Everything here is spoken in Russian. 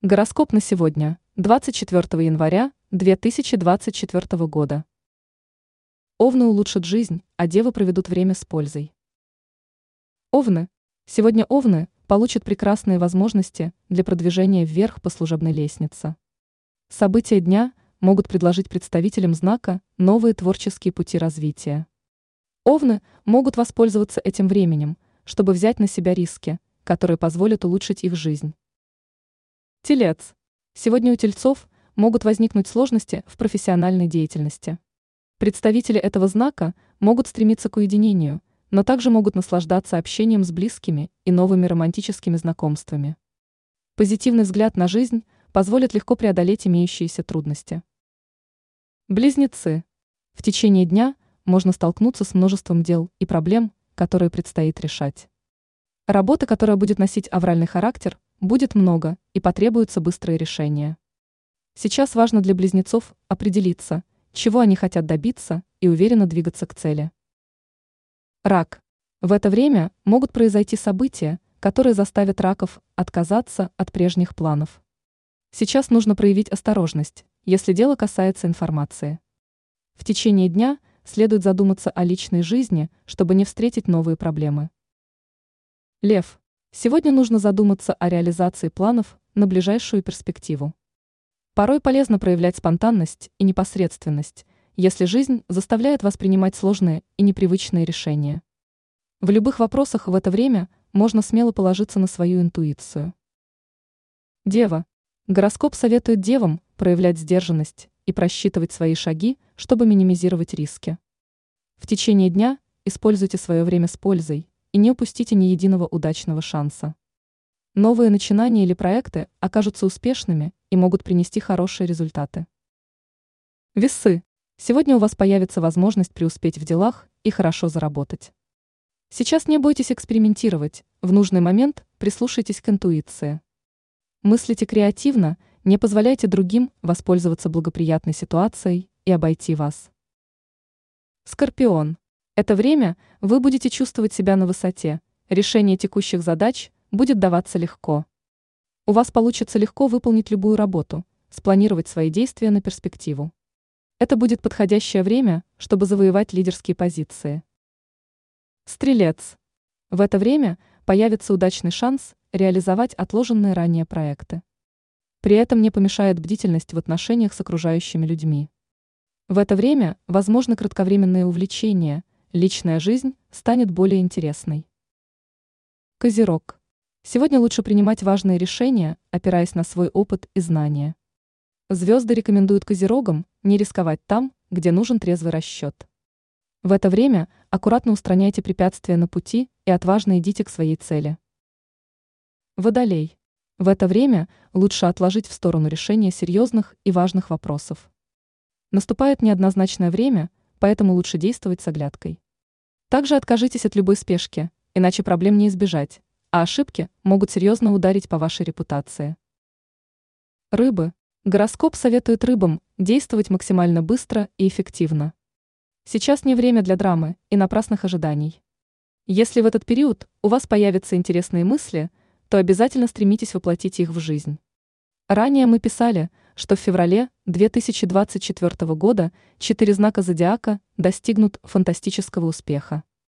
Гороскоп на сегодня, 24 января 2024 года. Овны улучшат жизнь, а девы проведут время с пользой. Овны. Сегодня овны получат прекрасные возможности для продвижения вверх по служебной лестнице. События дня могут предложить представителям знака новые творческие пути развития. Овны могут воспользоваться этим временем, чтобы взять на себя риски, которые позволят улучшить их жизнь. Телец. Сегодня у тельцов могут возникнуть сложности в профессиональной деятельности. Представители этого знака могут стремиться к уединению, но также могут наслаждаться общением с близкими и новыми романтическими знакомствами. Позитивный взгляд на жизнь позволит легко преодолеть имеющиеся трудности. Близнецы. В течение дня можно столкнуться с множеством дел и проблем, которые предстоит решать. Работа, которая будет носить авральный характер, будет много и потребуются быстрые решения. Сейчас важно для близнецов определиться, чего они хотят добиться и уверенно двигаться к цели. Рак. В это время могут произойти события, которые заставят раков отказаться от прежних планов. Сейчас нужно проявить осторожность, если дело касается информации. В течение дня следует задуматься о личной жизни, чтобы не встретить новые проблемы. Лев. Сегодня нужно задуматься о реализации планов на ближайшую перспективу. Порой полезно проявлять спонтанность и непосредственность, если жизнь заставляет вас принимать сложные и непривычные решения. В любых вопросах в это время можно смело положиться на свою интуицию. Дева. Гороскоп советует девам проявлять сдержанность и просчитывать свои шаги, чтобы минимизировать риски. В течение дня используйте свое время с пользой, и не упустите ни единого удачного шанса. Новые начинания или проекты окажутся успешными и могут принести хорошие результаты. Весы. Сегодня у вас появится возможность преуспеть в делах и хорошо заработать. Сейчас не бойтесь экспериментировать, в нужный момент прислушайтесь к интуиции. Мыслите креативно, не позволяйте другим воспользоваться благоприятной ситуацией и обойти вас. Скорпион. Это время вы будете чувствовать себя на высоте, решение текущих задач будет даваться легко. У вас получится легко выполнить любую работу, спланировать свои действия на перспективу. Это будет подходящее время, чтобы завоевать лидерские позиции. Стрелец. В это время появится удачный шанс реализовать отложенные ранее проекты. При этом не помешает бдительность в отношениях с окружающими людьми. В это время возможны кратковременные увлечения, личная жизнь станет более интересной. Козерог. Сегодня лучше принимать важные решения, опираясь на свой опыт и знания. Звезды рекомендуют козерогам не рисковать там, где нужен трезвый расчет. В это время аккуратно устраняйте препятствия на пути и отважно идите к своей цели. Водолей. В это время лучше отложить в сторону решения серьезных и важных вопросов. Наступает неоднозначное время, поэтому лучше действовать с оглядкой. Также откажитесь от любой спешки, иначе проблем не избежать, а ошибки могут серьезно ударить по вашей репутации. Рыбы. Гороскоп советует рыбам действовать максимально быстро и эффективно. Сейчас не время для драмы и напрасных ожиданий. Если в этот период у вас появятся интересные мысли, то обязательно стремитесь воплотить их в жизнь. Ранее мы писали, что в феврале 2024 года четыре знака зодиака достигнут фантастического успеха.